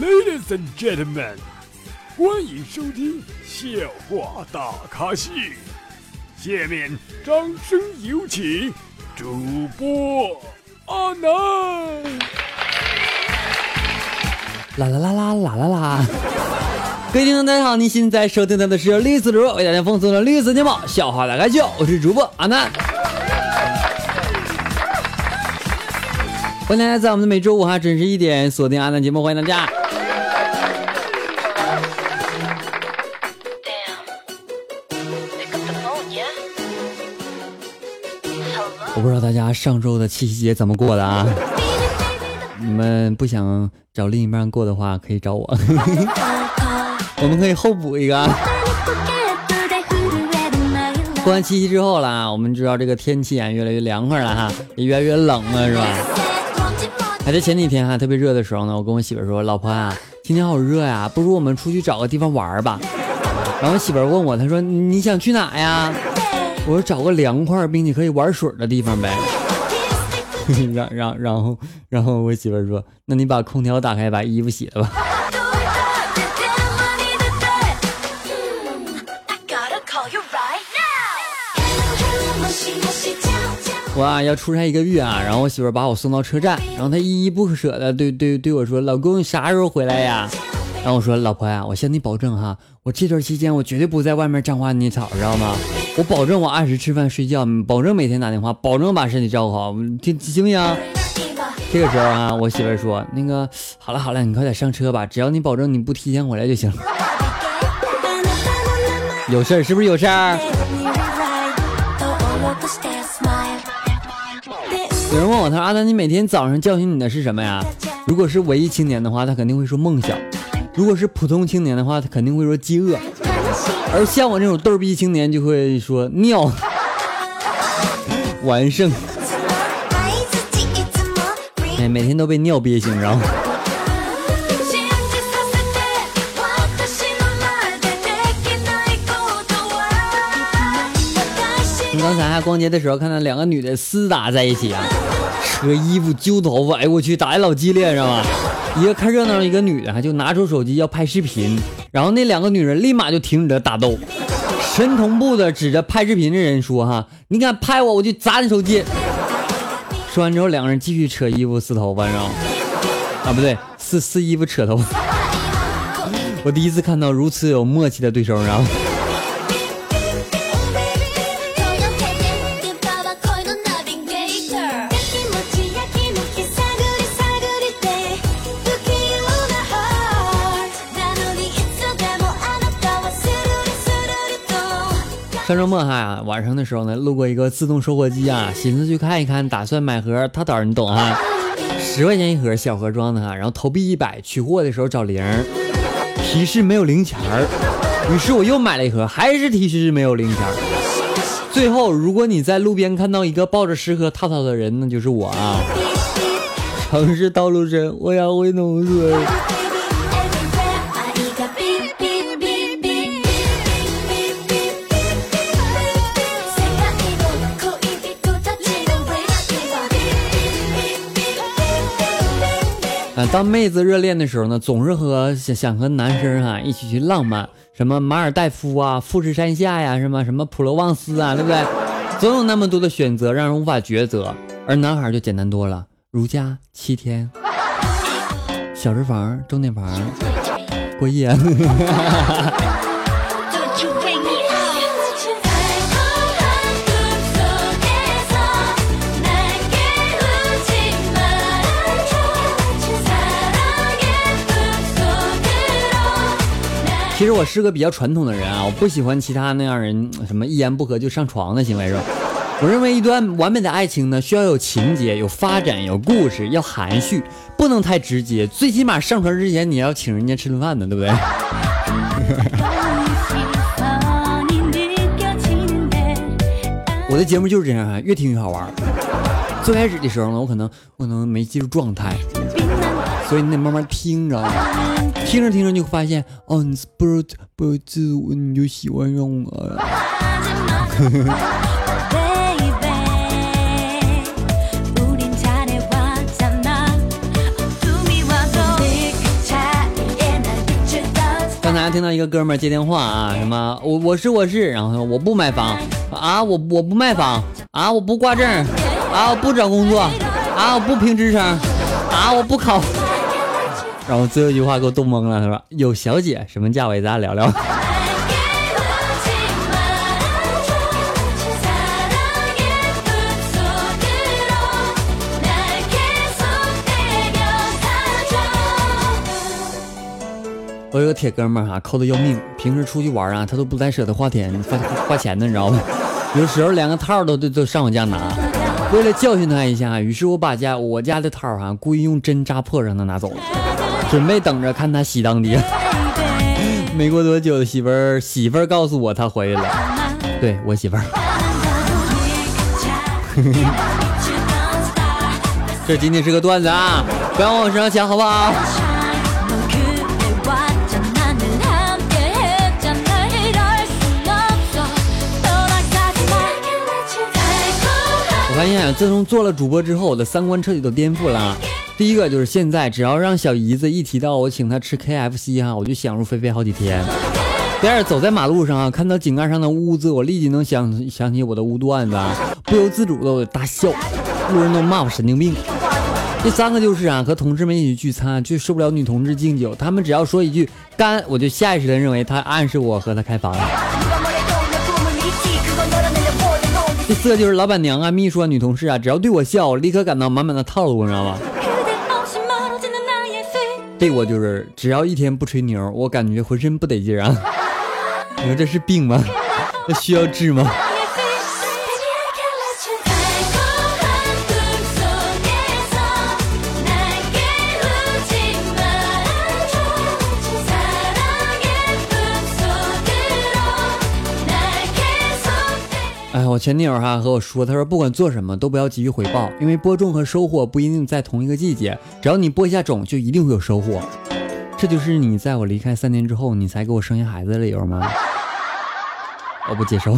Ladies and gentlemen，欢迎收听笑话大咖秀。下面掌声有请主播阿南。啦啦啦啦啦啦啦！各位听众大家好，您现在收听到的是绿色主播为大家奉送的绿色节目《笑话大开秀》，我是主播阿南。欢迎大家在我们的每周五哈准时一点锁定阿南节目，欢迎大家。我不知道大家上周的七夕节怎么过的啊？你们不想找另一半过的话，可以找我，我们可以后补一个。过完七夕之后啦，我们知道这个天气啊越来越凉快了哈，也越来越冷了是吧？还在前几天哈特别热的时候呢，我跟我媳妇说：“老婆啊，今天好热呀，不如我们出去找个地方玩吧。”然后媳妇问我，她说：“你想去哪呀？”我说：“找个凉快并且可以玩水的地方呗。”然然然后然后我媳妇说：“那你把空调打开，把衣服洗了吧。”我啊要出差一个月啊，然后我媳妇把我送到车站，然后她依依不舍的对对对我说：“老公，你啥时候回来呀？”然后我说：“老婆呀，我向你保证哈，我这段期间我绝对不在外面沾花惹草，知道吗？我保证我按时吃饭睡觉，保证每天打电话，保证把身体照顾好，听行不行？”这个时候啊，我媳妇说：“那个好了好了，你快点上车吧，只要你保证你不提前回来就行。”有事儿是不是有事儿？有人问我，他说：“阿南，你每天早上叫醒你的是什么呀？”如果是文艺青年的话，他肯定会说梦想；如果是普通青年的话，他肯定会说饥饿；而像我这种逗逼青年，就会说尿完胜。哎，每天都被尿憋醒，知道吗？刚才还逛街的时候，看到两个女的厮打在一起啊，扯衣服、揪头发，哎我去，打的老激烈，知道吗？一个看热闹，一个女的还就拿出手机要拍视频，然后那两个女人立马就停止了打斗，神同步的指着拍视频的人说：“哈，你敢拍我，我就砸你手机。”说完之后，两个人继续扯衣服、撕头发，知道吗？啊，不对，撕撕衣服、扯头发。我第一次看到如此有默契的对手，知道上周末哈晚上的时候呢，路过一个自动售货机啊，寻思去看一看，打算买盒套套，你懂哈？十块钱一盒小盒装的哈，然后投币一百，取货的时候找零，提示没有零钱儿，于是我又买了一盒，还是提示没有零钱儿。最后，如果你在路边看到一个抱着十盒套套的人，那就是我啊！城市道路深，我要回农村。当妹子热恋的时候呢，总是和想想和男生啊一起去浪漫，什么马尔代夫啊、富士山下呀，什么什么普罗旺斯啊，对不对？总有那么多的选择，让人无法抉择。而男孩就简单多了，如家七天，小时房、钟点房过夜。其实我是个比较传统的人啊，我不喜欢其他那样人什么一言不合就上床的行为，是吧？我认为一段完美的爱情呢，需要有情节、有发展、有故事，要含蓄，不能太直接。最起码上床之前你要请人家吃顿饭呢，对不对？我的节目就是这样啊，越听越好玩。最开始的时候呢，我可能我可能没进入状态，你得慢慢听着，听着听着就发现，哦，你是不不自我，你就喜欢用啊。刚才听到一个哥们接电话啊，什么我我是我是，然后我不买房啊，我我不卖房啊，我不挂证啊，我不找工作啊，我不评职称啊，我不考。然后最后一句话给我冻懵了，他说有小姐什么价位，咱俩聊聊。我有个铁哥们儿哈，抠的要命，平时出去玩啊，他都不太舍得花钱花花钱的，你知道吗？有时候连个套都都都上我家拿。为了教训他一下，于是我把家我家的套哈故意用针扎破，让他拿走了，准备等着看他喜当爹。没过多久，媳妇儿媳妇儿告诉我她怀孕了，对我媳妇儿。这仅仅是个段子啊，不要往我身上想，好不好？我发现，自从做了主播之后，我的三观彻底都颠覆了。第一个就是现在，只要让小姨子一提到我请她吃 KFC 哈，我就想入非非好几天。第二，走在马路上啊，看到井盖上的污渍，我立即能想想起我的污段子，不由自主的大笑，路人都骂我神经病。第三个就是啊，和同事们一起聚餐，却受不了女同志敬酒，他们只要说一句干，我就下意识的认为他暗示我和他开房。第四个就是老板娘啊、秘书啊、女同事啊，只要对我笑，我立刻感到满满的套路，你知道吗？对我就是只要一天不吹牛，我感觉浑身不得劲啊！你说这是病吗？这需要治吗？哎，我前女友哈和我说，她说不管做什么都不要急于回报，因为播种和收获不一定在同一个季节，只要你播一下种，就一定会有收获。这就是你在我离开三年之后，你才给我生下孩子的理由吗？我不接受。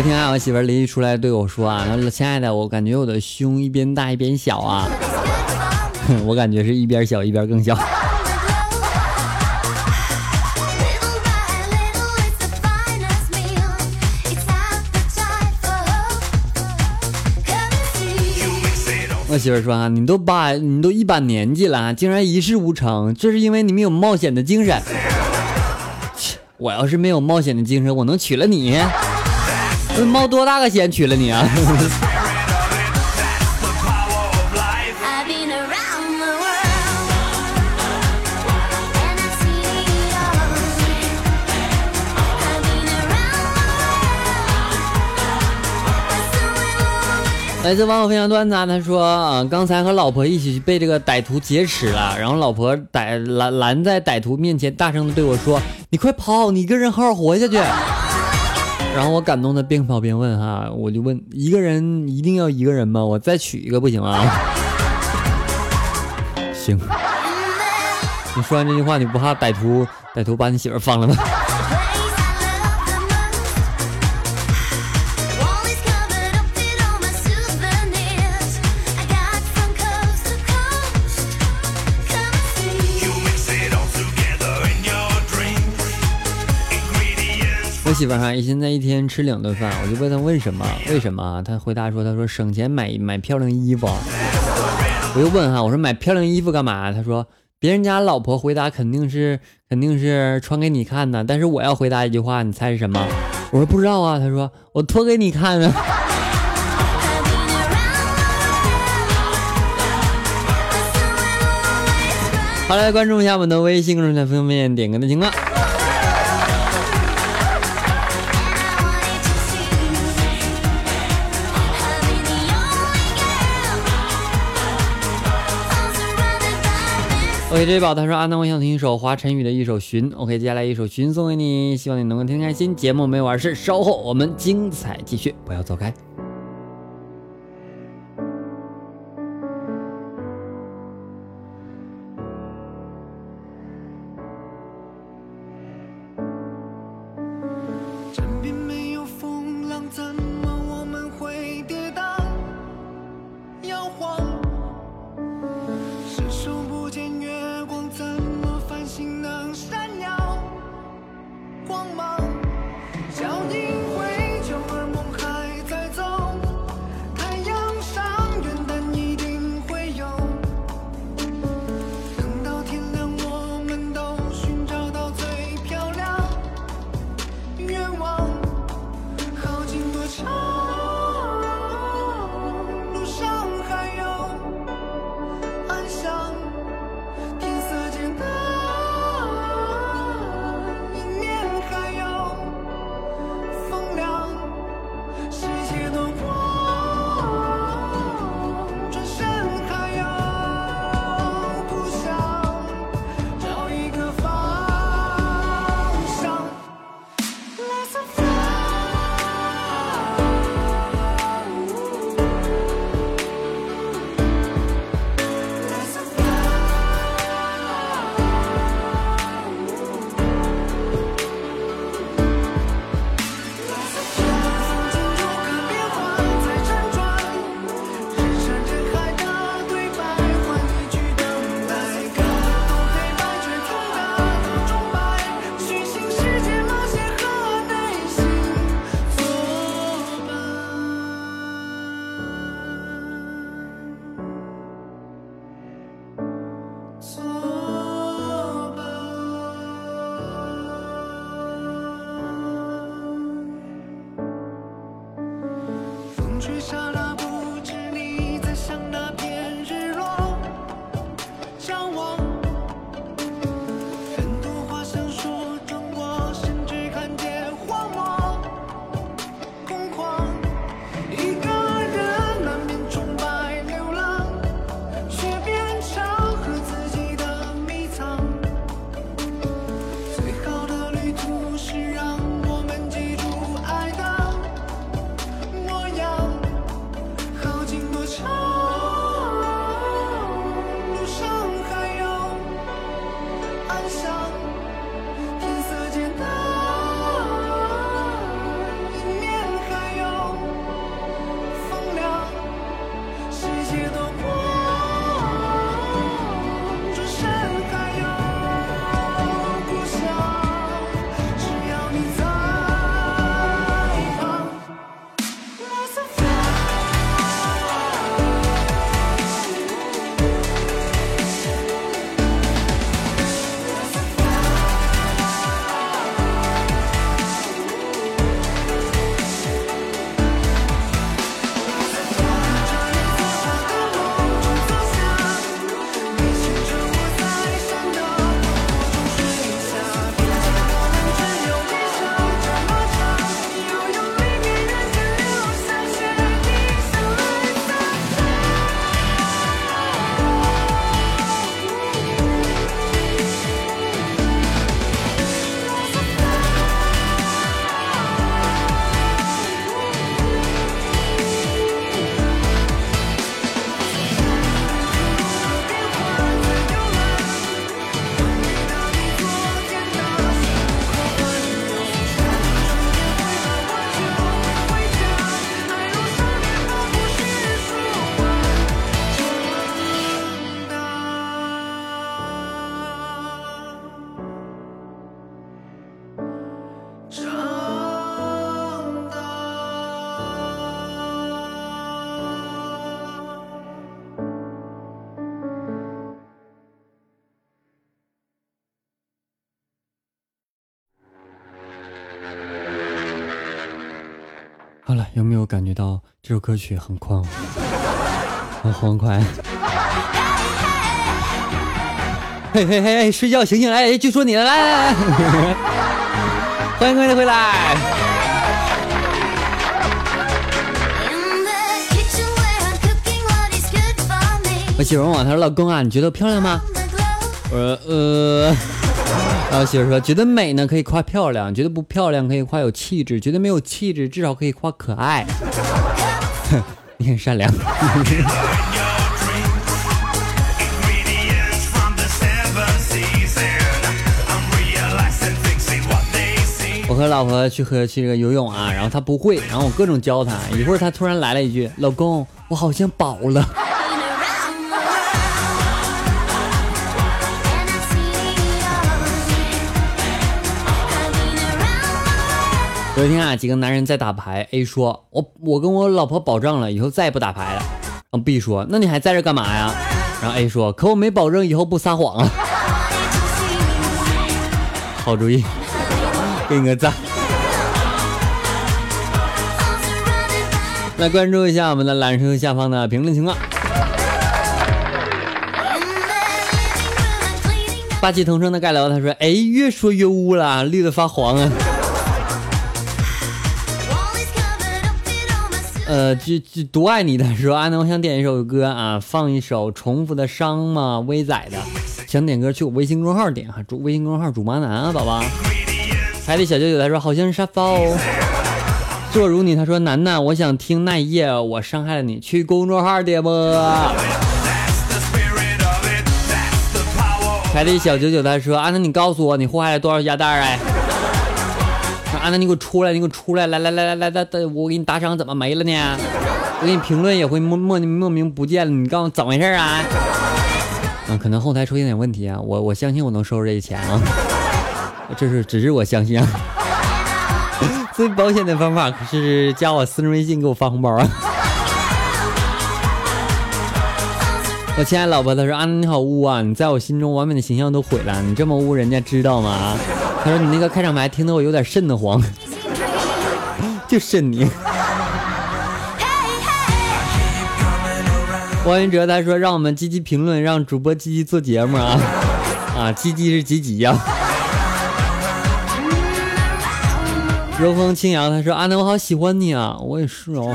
有一天啊，我媳妇儿离出来对我说啊：“她说亲爱的，我感觉我的胸一边大一边小啊。”我感觉是一边小一边更小。我媳妇说啊，你都把你都一把年纪了，竟然一事无成，这是因为你没有冒险的精神。切，我要是没有冒险的精神，我能娶了你？冒多大个险娶了你啊！来自网友分享段子，他说啊，刚才和老婆一起被这个歹徒劫持了，然后老婆逮拦拦在歹徒面前，大声的对我说：“你快跑，你一个人好好活下去。”然后我感动的边跑边问哈，我就问一个人一定要一个人吗？我再娶一个不行吗？行。你说完这句话，你不怕歹徒歹徒把你媳妇放了吗？媳妇儿哈，现在一天吃两顿饭，我就问她为什么？为什么？她回答说：“她说省钱买买漂亮衣服。”我又问哈，我说买漂亮衣服干嘛？她说别人家老婆回答肯定是肯定是穿给你看的，但是我要回答一句话，你猜是什么？我说不知道啊。她说我脱给你看啊。好，来关注一下我们的微信公众号，方便点歌的情况。OK，这位宝他说啊，那我想听一首华晨宇的一首《寻》。OK，接下来一首《寻》送给你，希望你能够听开心。节目没有完事，稍后我们精彩继续，不要走开。取下了有感觉到这首歌曲很狂，很欢快？嘿嘿嘿，睡觉醒醒来，就说你了，来来来，欢迎各位回来。我媳妇问我，她说：“老公啊，你觉得漂亮吗？”我说：“呃。”然后媳妇说：“觉得美呢，可以夸漂亮；觉得不漂亮，可以夸有气质；觉得没有气质，至少可以夸可爱。”你很善良。我和老婆去和去这个游泳啊，然后她不会，然后我各种教她。一会儿她突然来了一句：“老公，我好像饱了。”有一天啊，几个男人在打牌，A 说：“我我跟我老婆保证了，以后再也不打牌了。”然后 B 说：“那你还在这干嘛呀？”然后 A 说：“可我没保证以后不撒谎啊。”好主意，给你个赞。来关注一下我们的蓝车下方的评论情况。霸气同声的盖楼他说：“哎，越说越污了，绿的发黄啊。”呃，就就多爱你的说啊，那我想点一首歌啊，放一首重复的伤嘛，微仔的。想点歌去我微信公众号点哈，主微信公众号主麻男啊，宝宝。海底小舅舅他说好像是沙发哦。做如你他说楠楠，我想听那夜我伤害了你，去公众号点播。凯莉小九九他说：“安娜，你告诉我，你祸害了多少鸭蛋哎？安娜，你给我出来，你给我出来！来来来来来来，我给你打赏怎么没了呢？我给你评论也会莫莫莫名不见了，你告诉我怎么回事啊？嗯，可能后台出现点问题啊，我我相信我能收着这些钱啊，这是只是我相信啊。最保险的方法可是加我私人微信给我发红包啊。”我亲爱的老婆，她说：“安娜你好污啊！你在我心中完美的形象都毁了，你这么污，人家知道吗？”他说：“你那个开场白听得我有点瘆得慌，就瘆你。”王云哲他说：“让我们积极评论，让主播积极做节目啊！啊，积极是积极呀。”柔风轻扬他说：“安娜我好喜欢你啊，我也是哦。”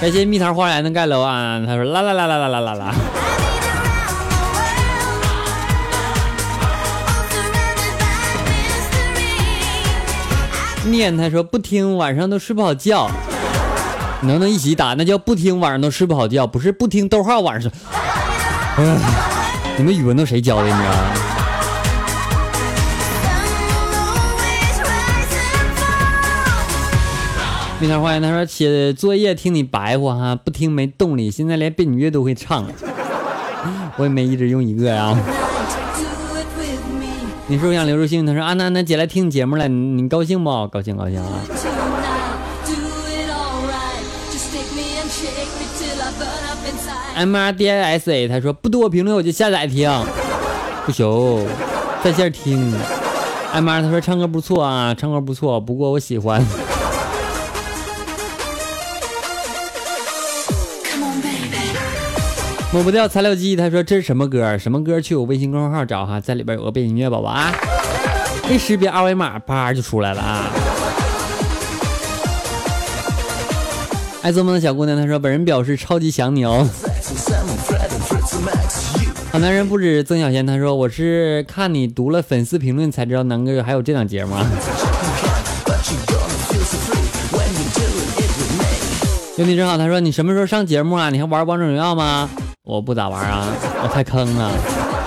感谢蜜桃花园的盖楼啊，他说啦啦啦啦啦啦啦啦。念他说不听晚上都睡不好觉，能不能一起打？那叫不听晚上都睡不好觉，不是不听逗号晚上。你们语文都谁教的你啊？蜜桃花园他说写作业听你白话哈，不听没动力。现在连背女乐都会唱，我也没一直用一个呀。你是不是想留住幸运？他说啊，那那姐来听你节目了，你高兴不？高兴高兴啊。M R D I S A 他说不多评论我就下载听，不行，在线听。M R 他说唱歌不错啊，唱歌不错，不过我喜欢。抹不掉材料机，他说这是什么歌？什么歌？去我微信公众号找哈，在里边有个背景音乐，宝宝啊，一识别二维码，叭就出来了啊！爱做梦的小姑娘，她说本人表示超级想你哦。好男人不止曾小贤，他说我是看你读了粉丝评论才知道南哥还有这档节目。兄弟真好，他说你什么时候上节目啊？你还玩王者荣耀吗？我不咋玩啊，我太坑了。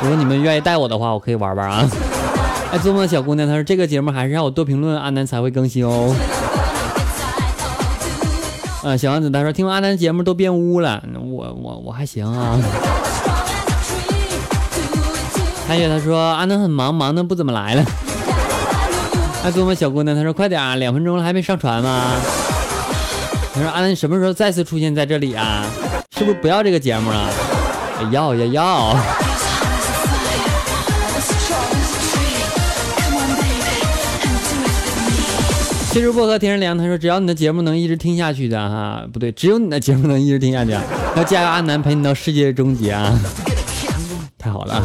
如果你们愿意带我的话，我可以玩玩啊。哎，做梦的小姑娘，她说这个节目还是让我多评论，阿南才会更新哦。啊，小王子他说听完阿南节目都变污了，我我我还行啊。还有他说阿南很忙，忙的不怎么来了。哎，做梦小姑娘，她说快点啊，两分钟了还没上传吗？他说阿南什么时候再次出现在这里啊？是不是不要这个节目了？要要要！其实薄荷天上凉，他说只要你的节目能一直听下去的哈，不对，只有你的节目能一直听下去，要加油阿南陪你到世界终结啊！太好了，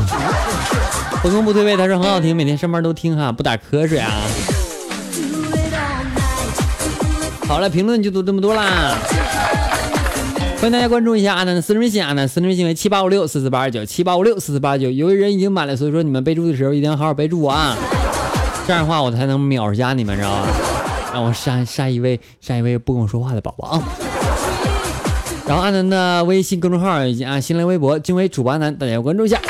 不空不退位，他说很好听，每天上班都听哈，不打瞌睡啊！好了，评论就都这么多啦。欢迎大家关注一下阿南的私人微信，阿南私人微信为七八五六四四八二九七八五六四四八二九。由于人已经满了，所以说你们备注的时候一定要好好备注啊，这样的话我才能秒杀你们，知道吧？让我删删一位删一位不跟我说话的宝宝啊！然后阿南的微信公众号以及啊新浪微博均为主播阿南，大家关注一下。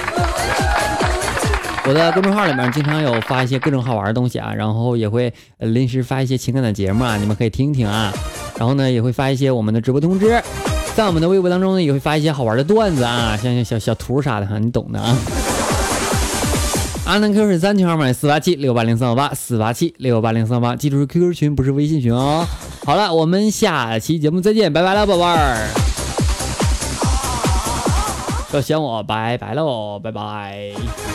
我的公众号里面经常有发一些各种好玩的东西啊，然后也会临时发一些情感的节目啊，你们可以听听啊。然后呢，也会发一些我们的直播通知。在我们的微博当中呢，也会发一些好玩的段子啊，像像小小图啥的哈，你懂的啊。阿南 Q 是三群号码四八七六八零三五八四八七六八零三五八，记住是 QQ 群，不是微信群哦。好了，我们下期节目再见，拜拜了，宝贝儿。要想我，拜拜喽，拜拜。